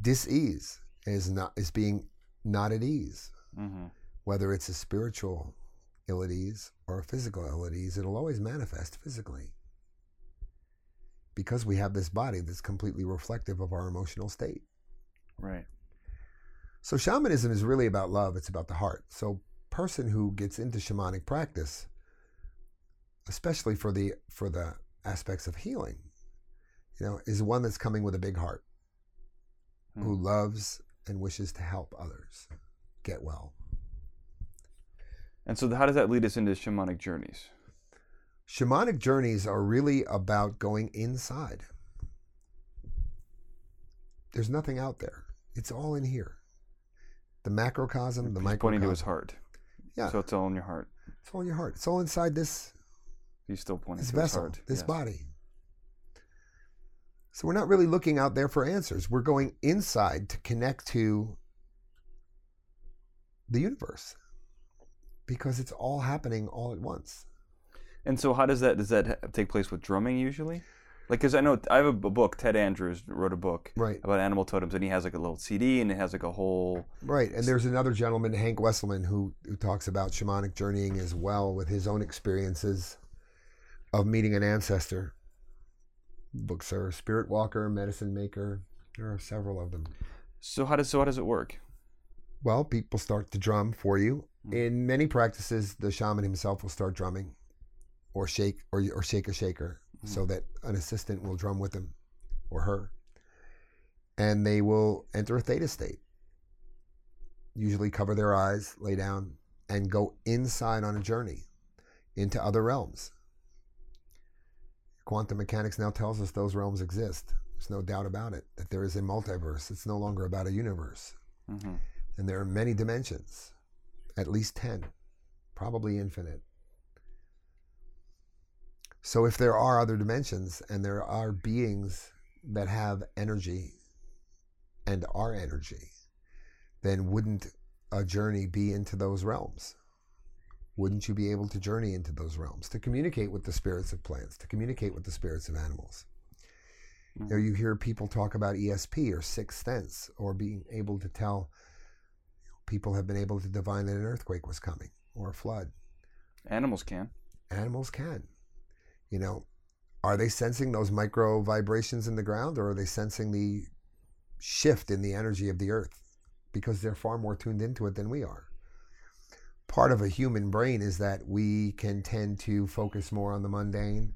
Dis-ease is not is being not at ease. hmm Whether it's a spiritual ill at ease or a physical ill at ease, it'll always manifest physically. Because we have this body that's completely reflective of our emotional state. Right. So shamanism is really about love, it's about the heart. So person who gets into shamanic practice, especially for the for the aspects of healing, you know, is one that's coming with a big heart, who Hmm. loves and wishes to help others get well. And so how does that lead us into shamanic journeys? Shamanic journeys are really about going inside. There's nothing out there. It's all in here. The macrocosm, the microcosm. He's pointing to his heart. Yeah, So it's all in your heart. it's all in your heart. It's all inside this He's still pointing this to his vessel, heart. this yes. body. So we're not really looking out there for answers. We're going inside to connect to the universe because it's all happening all at once. And so how does that does that take place with drumming usually? Like, because I know I have a book. Ted Andrews wrote a book Right. about animal totems, and he has like a little CD, and it has like a whole. Right. And there's another gentleman, Hank Wesselman, who, who talks about shamanic journeying as well with his own experiences of meeting an ancestor. Books are Spirit Walker, Medicine Maker. There are several of them. So how does so how does it work? Well, people start to drum for you. Mm. In many practices, the shaman himself will start drumming, or shake, or or shake a shaker, so that an assistant will drum with him, or her, and they will enter a theta state. Usually, cover their eyes, lay down, and go inside on a journey into other realms. Quantum mechanics now tells us those realms exist. There's no doubt about it that there is a multiverse. It's no longer about a universe. hmm And there are many dimensions, at least 10, probably infinite. So if there are other dimensions and there are beings that have energy and are energy, then wouldn't a journey be into those realms? Wouldn't you be able to journey into those realms to communicate with the spirits of plants, to communicate with the spirits of animals? Hmm. You, know, you hear people talk about ESP or sixth sense or being able to tell people have been able to divine that an earthquake was coming or a flood. Animals can. Animals can. You know, are they sensing those micro vibrations in the ground or are they sensing the shift in the energy of the earth? Because they're far more tuned into it than we are. Part of a human brain is that we can tend to focus more on the mundane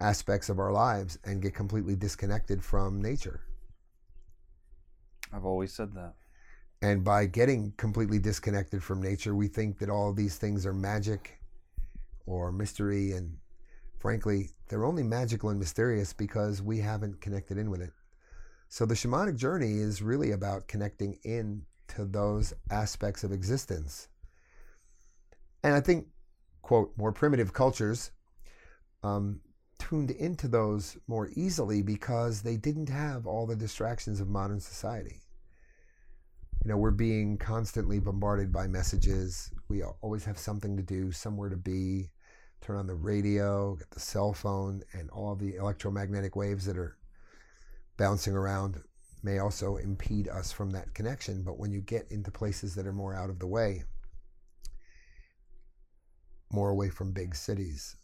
aspects of our lives and get completely disconnected from nature. I've always said that. And by getting completely disconnected from nature, we think that all of these things are magic or mystery. And frankly, they're only magical and mysterious because we haven't connected in with it. So the shamanic journey is really about connecting in to those aspects of existence. And I think, quote, more primitive cultures um, tuned into those more easily because they didn't have all the distractions of modern society you know, we're being constantly bombarded by messages. We always have something to do, somewhere to be. Turn on the radio, get the cell phone, and all the electromagnetic waves that are bouncing around may also impede us from that connection. But when you get into places that are more out of the way, more away from big cities,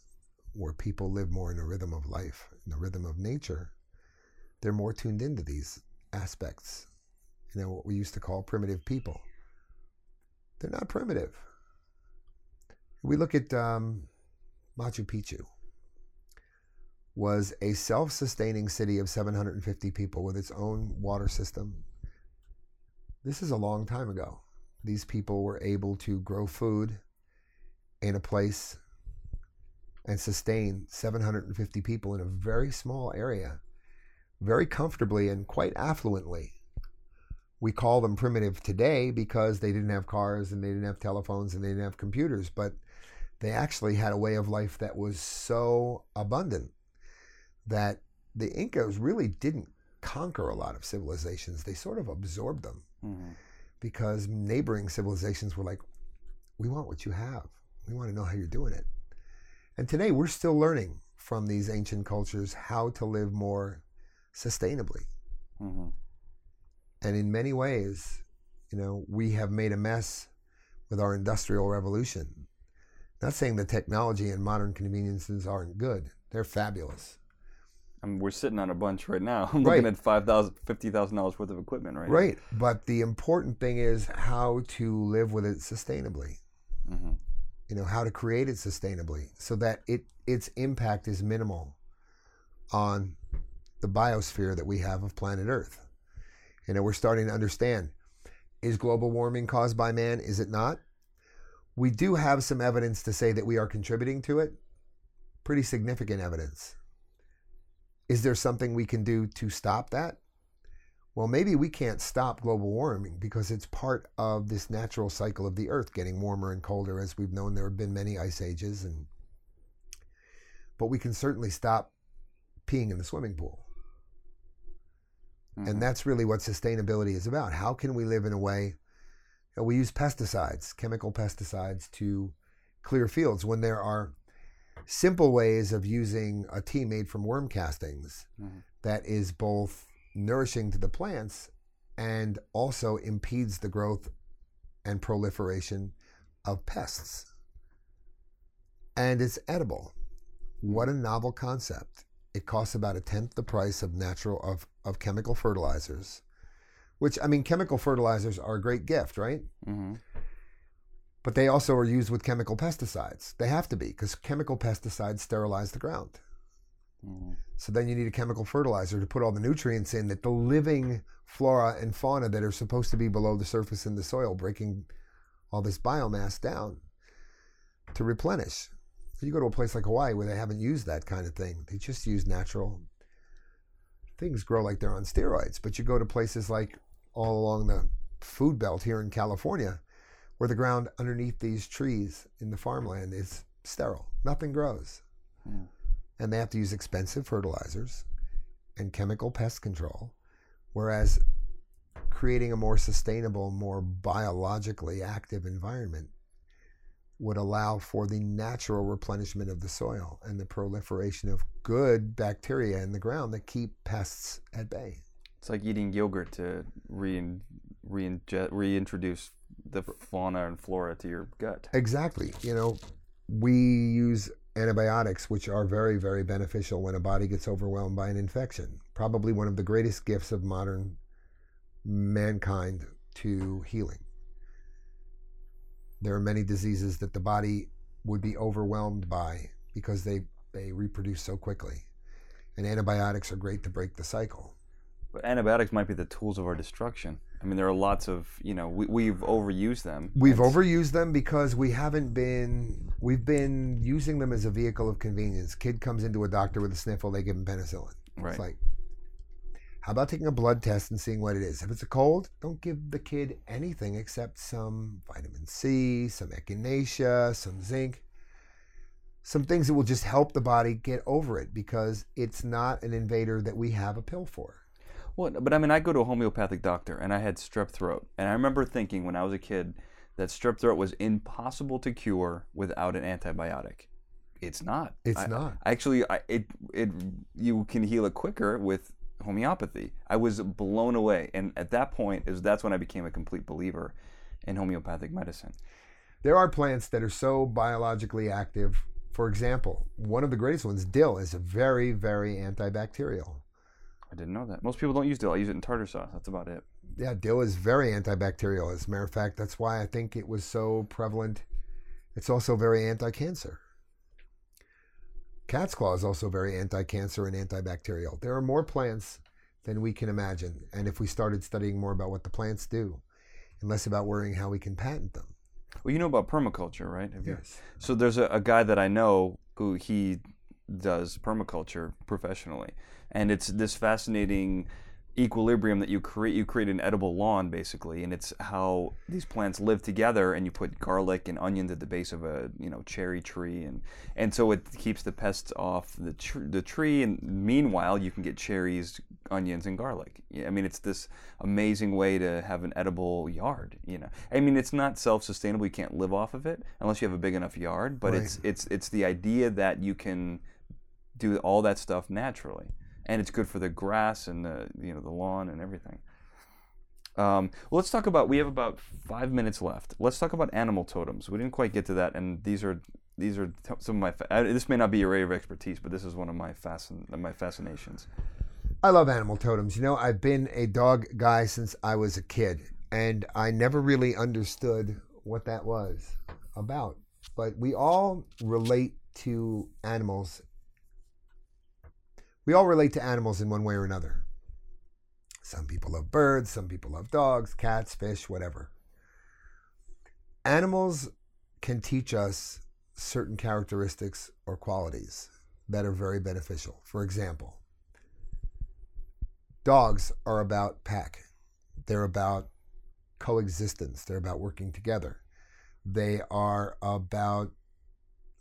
where people live more in a rhythm of life, in the rhythm of nature, they're more tuned into these aspects you know, what we used to call primitive people. They're not primitive. We look at um, Machu Picchu was a self-sustaining city of 750 people with its own water system. This is a long time ago. These people were able to grow food in a place and sustain 750 people in a very small area, very comfortably and quite affluently we call them primitive today because they didn't have cars and they didn't have telephones and they didn't have computers, but they actually had a way of life that was so abundant that the Incas really didn't conquer a lot of civilizations. They sort of absorbed them Mm-hmm. because neighboring civilizations were like, we want what you have. We want to know how you're doing it. And today we're still learning from these ancient cultures how to live more sustainably. Mm-hmm. And in many ways, you know, we have made a mess with our industrial revolution. Not saying the technology and modern conveniences aren't good. They're fabulous. I mean, we're sitting on a bunch right now. I'm Right. looking at five thousand, fifty thousand dollars worth of equipment right Right. But the important thing is how to live with it sustainably. Mm-hmm. You know, how to create it sustainably so that it its impact is minimal on the biosphere that we have of planet Earth. You know, we're starting to understand is global warming caused by man? Is it not? We do have some evidence to say that we are contributing to it. Pretty significant evidence. Is there something we can do to stop that? Well, maybe we can't stop global warming because it's part of this natural cycle of the earth getting warmer and colder as we've known there have been many ice ages and but we can certainly stop peeing in the swimming pool. Mhm. And that's really what sustainability is about. How can we live in a way? Know, we use pesticides, chemical pesticides, to clear fields when there are simple ways of using a tea made from worm castings Mhm. that is both nourishing to the plants and also impedes the growth and proliferation of pests. And it's edible. What a novel concept. It costs about a tenth the price of natural of, of chemical fertilizers. Which I mean chemical fertilizers are a great gift, right? Mm-hmm. But they also are used with chemical pesticides. They have to be because chemical pesticides sterilize the ground. Mm-hmm. So then you need a chemical fertilizer to put all the nutrients in that the living flora and fauna that are supposed to be below the surface in the soil, breaking all this biomass down to replenish. You go to a place like Hawaii where they haven't used that kind of thing. They just use natural things grow like they're on steroids. But you go to places like all along the food belt here in California, where the ground underneath these trees in the farmland is sterile. Nothing grows. Hmm. And they have to use expensive fertilizers and chemical pest control. Whereas creating a more sustainable, more biologically active environment would allow for the natural replenishment of the soil and the proliferation of good bacteria in the ground that keep pests at bay. It's like eating yogurt to rein, reintroduce the fauna and flora to your gut. Exactly. You know, we use antibiotics, which are very, very beneficial when a body gets overwhelmed by an infection. Probably one of the greatest gifts of modern mankind to healing. There are many diseases that the body would be overwhelmed by because they, they reproduce so quickly. And antibiotics are great to break the cycle. But antibiotics might be the tools of our destruction. I mean, there are lots of, you know, we, we've overused them. We've overused them because we haven't been we've been using them as a vehicle of convenience. Kid comes into a doctor with a sniffle, they give him penicillin. Right. It's like how about taking a blood test and seeing what it is? If it's a cold, don't give the kid anything except some vitamin C, some echinacea, some zinc, some things that will just help the body get over it because it's not an invader that we have a pill for. Well, but I mean, I go to a homeopathic doctor and I had strep throat. And I remember thinking when I was a kid that strep throat was impossible to cure without an antibiotic. It's not. It's I- not. Actually, I, it it you can heal it quicker with homeopathy. I was blown away, and at that point is that's when I became a complete believer in homeopathic medicine. There are plants that are so biologically active. For example, one of the greatest ones, dill, is very, very antibacterial. I didn't know that. Most people don't use dill. I use it in tartar sauce. That's about it. Yeah, dill is very antibacterial. As a matter of fact, that's why I think it was so prevalent. It's also very anti cancer. Cat's claw is also very anti cancer and antibacterial. There are more plants than we can imagine. And if we started studying more about what the plants do and less about worrying how we can patent them. Well, you know about permaculture, right? Have you- Yes. So there's a, a guy that I know who he does permaculture professionally, and it's this fascinating equilibrium that you create. You create an edible lawn basically, and it's how these plants live together. And you put garlic and onions at the base of a you know cherry tree, and and so it keeps the pests off the tr- the tree. And meanwhile, you can get cherries, onions, and garlic. I mean, it's this amazing way to have an edible yard. You know, I mean, it's not self-sustainable. You can't live off of it unless you have a big enough yard. But Right. it's it's it's the idea that you can do all that stuff naturally, and it's good for the grass and the you know the lawn and everything. Um, well, let's talk about. We have about five minutes left. Let's talk about animal totems. We didn't quite get to that, and these are these are some of my. This may not be your area of expertise, but this is one of my fascin- my fascinations. I love animal totems. You know, I've been a dog guy since I was a kid, and I never really understood what that was about. But we all relate to animals. We all relate to animals in one way or another. Some people love birds, some people love dogs, cats, fish, whatever. Animals can teach us certain characteristics or qualities that are very beneficial. For example, dogs are about pack. They're about coexistence. They're about working together. They are about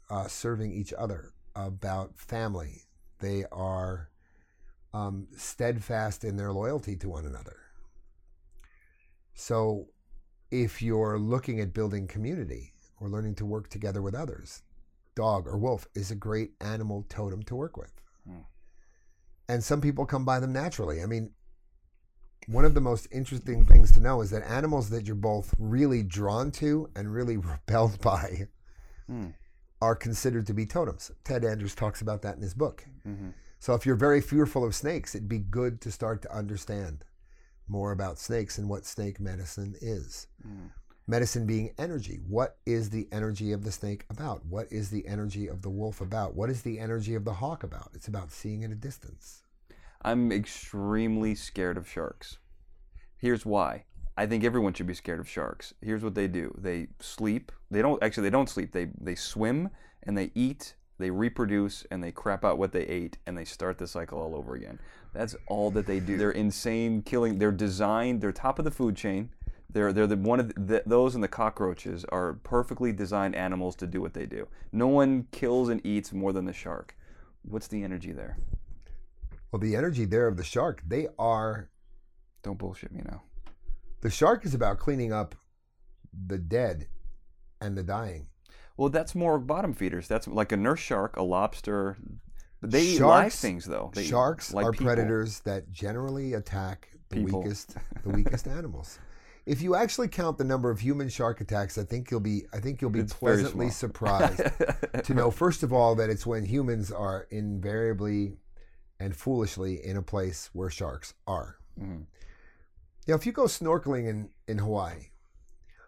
uh, serving each other, about family. They are um, steadfast in their loyalty to one another. So, if you're looking at building community or learning to work together with others, dog or wolf is a great animal totem to work with. Hmm. And some people come by them naturally. I mean, one of the most interesting things to know is that animals that you're both really drawn to and really repelled by Hmm. Are considered to be totems. Ted Andrews talks about that in his book. Mhm. So if you're very fearful of snakes, it'd be good to start to understand more about snakes and what snake medicine is. Mm. Medicine being energy. What is the energy of the snake about? What is the energy of the wolf about? What is the energy of the hawk about? It's about seeing at a distance. I'm extremely scared of sharks. Here's why. I think everyone should be scared of sharks. Here's what they do. They sleep. They don't actually they don't sleep. They they swim and they eat they reproduce, and they crap out what they ate, and they start the cycle all over again. That's all that they do. They're insane killing. They're designed. They're top of the food chain. They're they're the one of the, those and the cockroaches are perfectly designed animals to do what they do. No one kills and eats more than the shark. What's the energy there? Well, the energy there of the shark, they are. Don't bullshit me now. The shark is about cleaning up the dead and the dying. Well, that's more bottom feeders. That's like a nurse shark, a lobster. They eat live things, though. They sharks like are people. predators that generally attack the People. weakest, the weakest animals. If you actually count the number of human shark attacks, I think you'll be, I think you'll be It's pleasantly surprised to know, first of all, that it's when humans are invariably and foolishly in a place where sharks are. Mhm. Now, if you go snorkeling in, in Hawaii,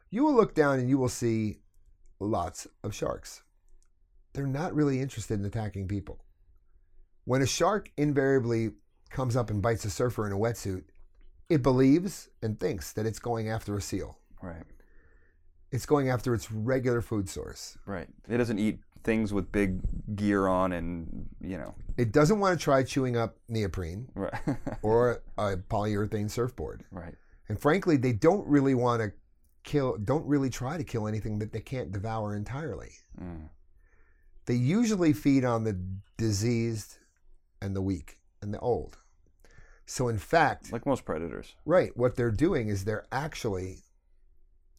you will look down and you will see lots of sharks. They're not really interested in attacking people. When a shark invariably comes up and bites a surfer in a wetsuit, it believes and thinks that it's going after a seal. Right, It's going after its regular food source. right. It doesn't eat things with big gear on, and you know, It doesn't want to try chewing up neoprene right, or a polyurethane surfboard. right. And frankly, they don't really want to kill, don't really try to kill anything that they can't devour entirely. Mm. They usually feed on the diseased and the weak and the old. So, in fact, Like most predators. right, what they're doing is they're actually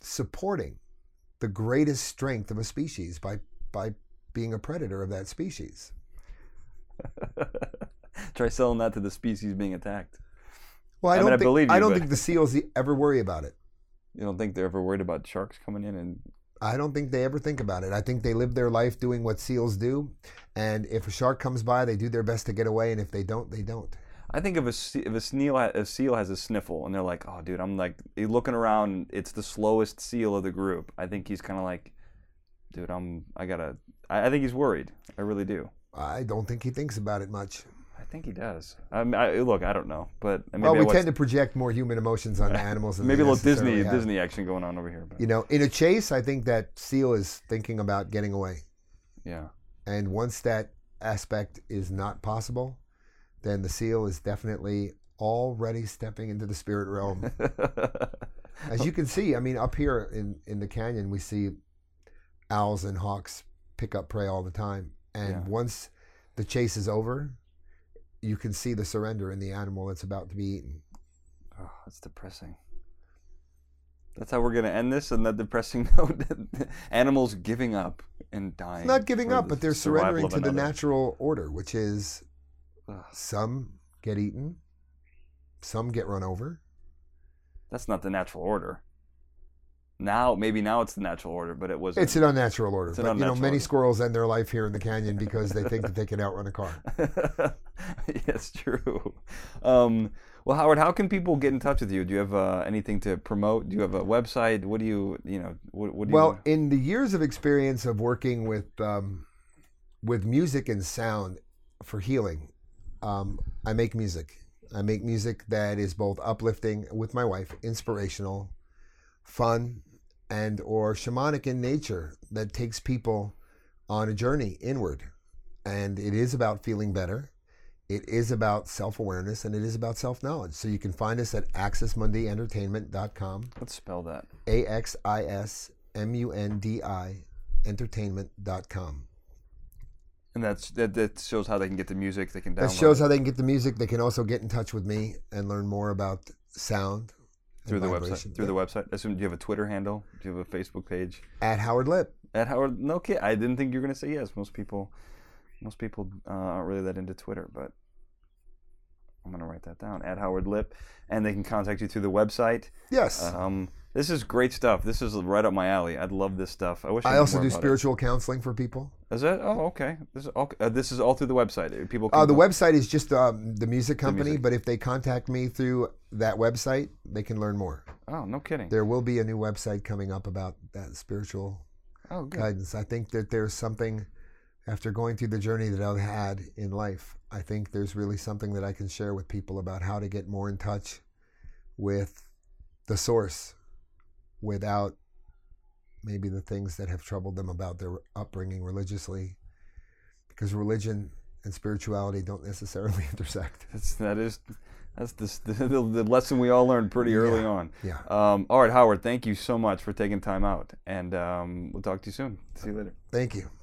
supporting the greatest strength of a species by, by being a predator of that species. Try selling that to the species being attacked. Well, I I don't mean, I think, believe I don't but- think the seals ever worry about it. You don't think they're ever worried about sharks coming in and I don't think they ever think about it. I think they live their life doing what seals do. And if a shark comes by, they do their best to get away. And if they don't, they don't. I think if a if a seal a seal has a sniffle and they're like, oh, dude, I'm like looking around. It's the slowest seal of the group. I think he's kind of like, dude, I'm I gotta. I, I think he's worried. I really do. I don't think he thinks about it much. I think he does. I mean, I, look, I don't know, but maybe well, we tend to project more human emotions on the animals. Than maybe a little Disney have. Disney action going on over here. But You know, in a chase, I think that seal is thinking about getting away. yeah, And once that aspect is not possible, then the seal is definitely already stepping into the spirit realm. As you can see, I mean, up here in, in the canyon, we see owls and hawks pick up prey all the time. And Yeah. once the chase is over, you can see the surrender in the animal that's about to be eaten. oh, that's depressing. That's how we're gonna end this, on that depressing note. Animals giving up and dying. Not giving up, the but they're surrendering to the natural order, which is Ugh, some get eaten, some get run over. That's not the natural order. Now, maybe now it's the natural order, but it was. It's an unnatural order. It's an but you know, many order. squirrels end their life here in the canyon because they think that they can outrun a car. yes, true. Um, well, Howard, how can people get in touch with you? Do you have uh, anything to promote? Do you have a website? What do you, you know, what, what do you Well, you? in the years of experience of working with um, with music and sound for healing, um, I make music. I make music that is both uplifting with my wife, inspirational, fun, and or shamanic in nature that takes people on a journey inward. And it is about feeling better. It is about self awareness and it is about self knowledge. So you can find us at axismundientertainment.com. Let's spell that. A X I S M U N D I entertainment.com. And that's that, that shows how they can get the music. They can download That shows it how they can get the music. They can also get in touch with me and learn more about sound through the website. Through the website. I assume, do you have a Twitter handle? Do you have a Facebook page? At Howard Lip. At Howard? No kid. I didn't think you were gonna say yes. Most people, most people uh, aren't really that into Twitter, but I'm gonna write that down. At Howard Lip, and they can contact you through the website. Yes. Um, this is great stuff. This is right up my alley. I'd love this stuff. I wish. I, I also do about it. spiritual counseling for people. Is that? Oh, okay. This is all. Uh, this is all through the website. People. Can Uh, the website is just um, the music company, music. but if they contact me through that website, they can learn more. Oh, no kidding. There will be a new website coming up about that spiritual Oh, good. guidance. I think that there's something after going through the journey that I've had in life. I think there's really something that I can share with people about how to get more in touch with the source without maybe the things that have troubled them about their upbringing religiously because religion and spirituality don't necessarily intersect. That's, that is that's the, the, the lesson we all learned pretty early Yeah, on. yeah. Um, all right, Howard. Thank you so much for taking time out, and um, we'll talk to you soon. See you later. Thank you.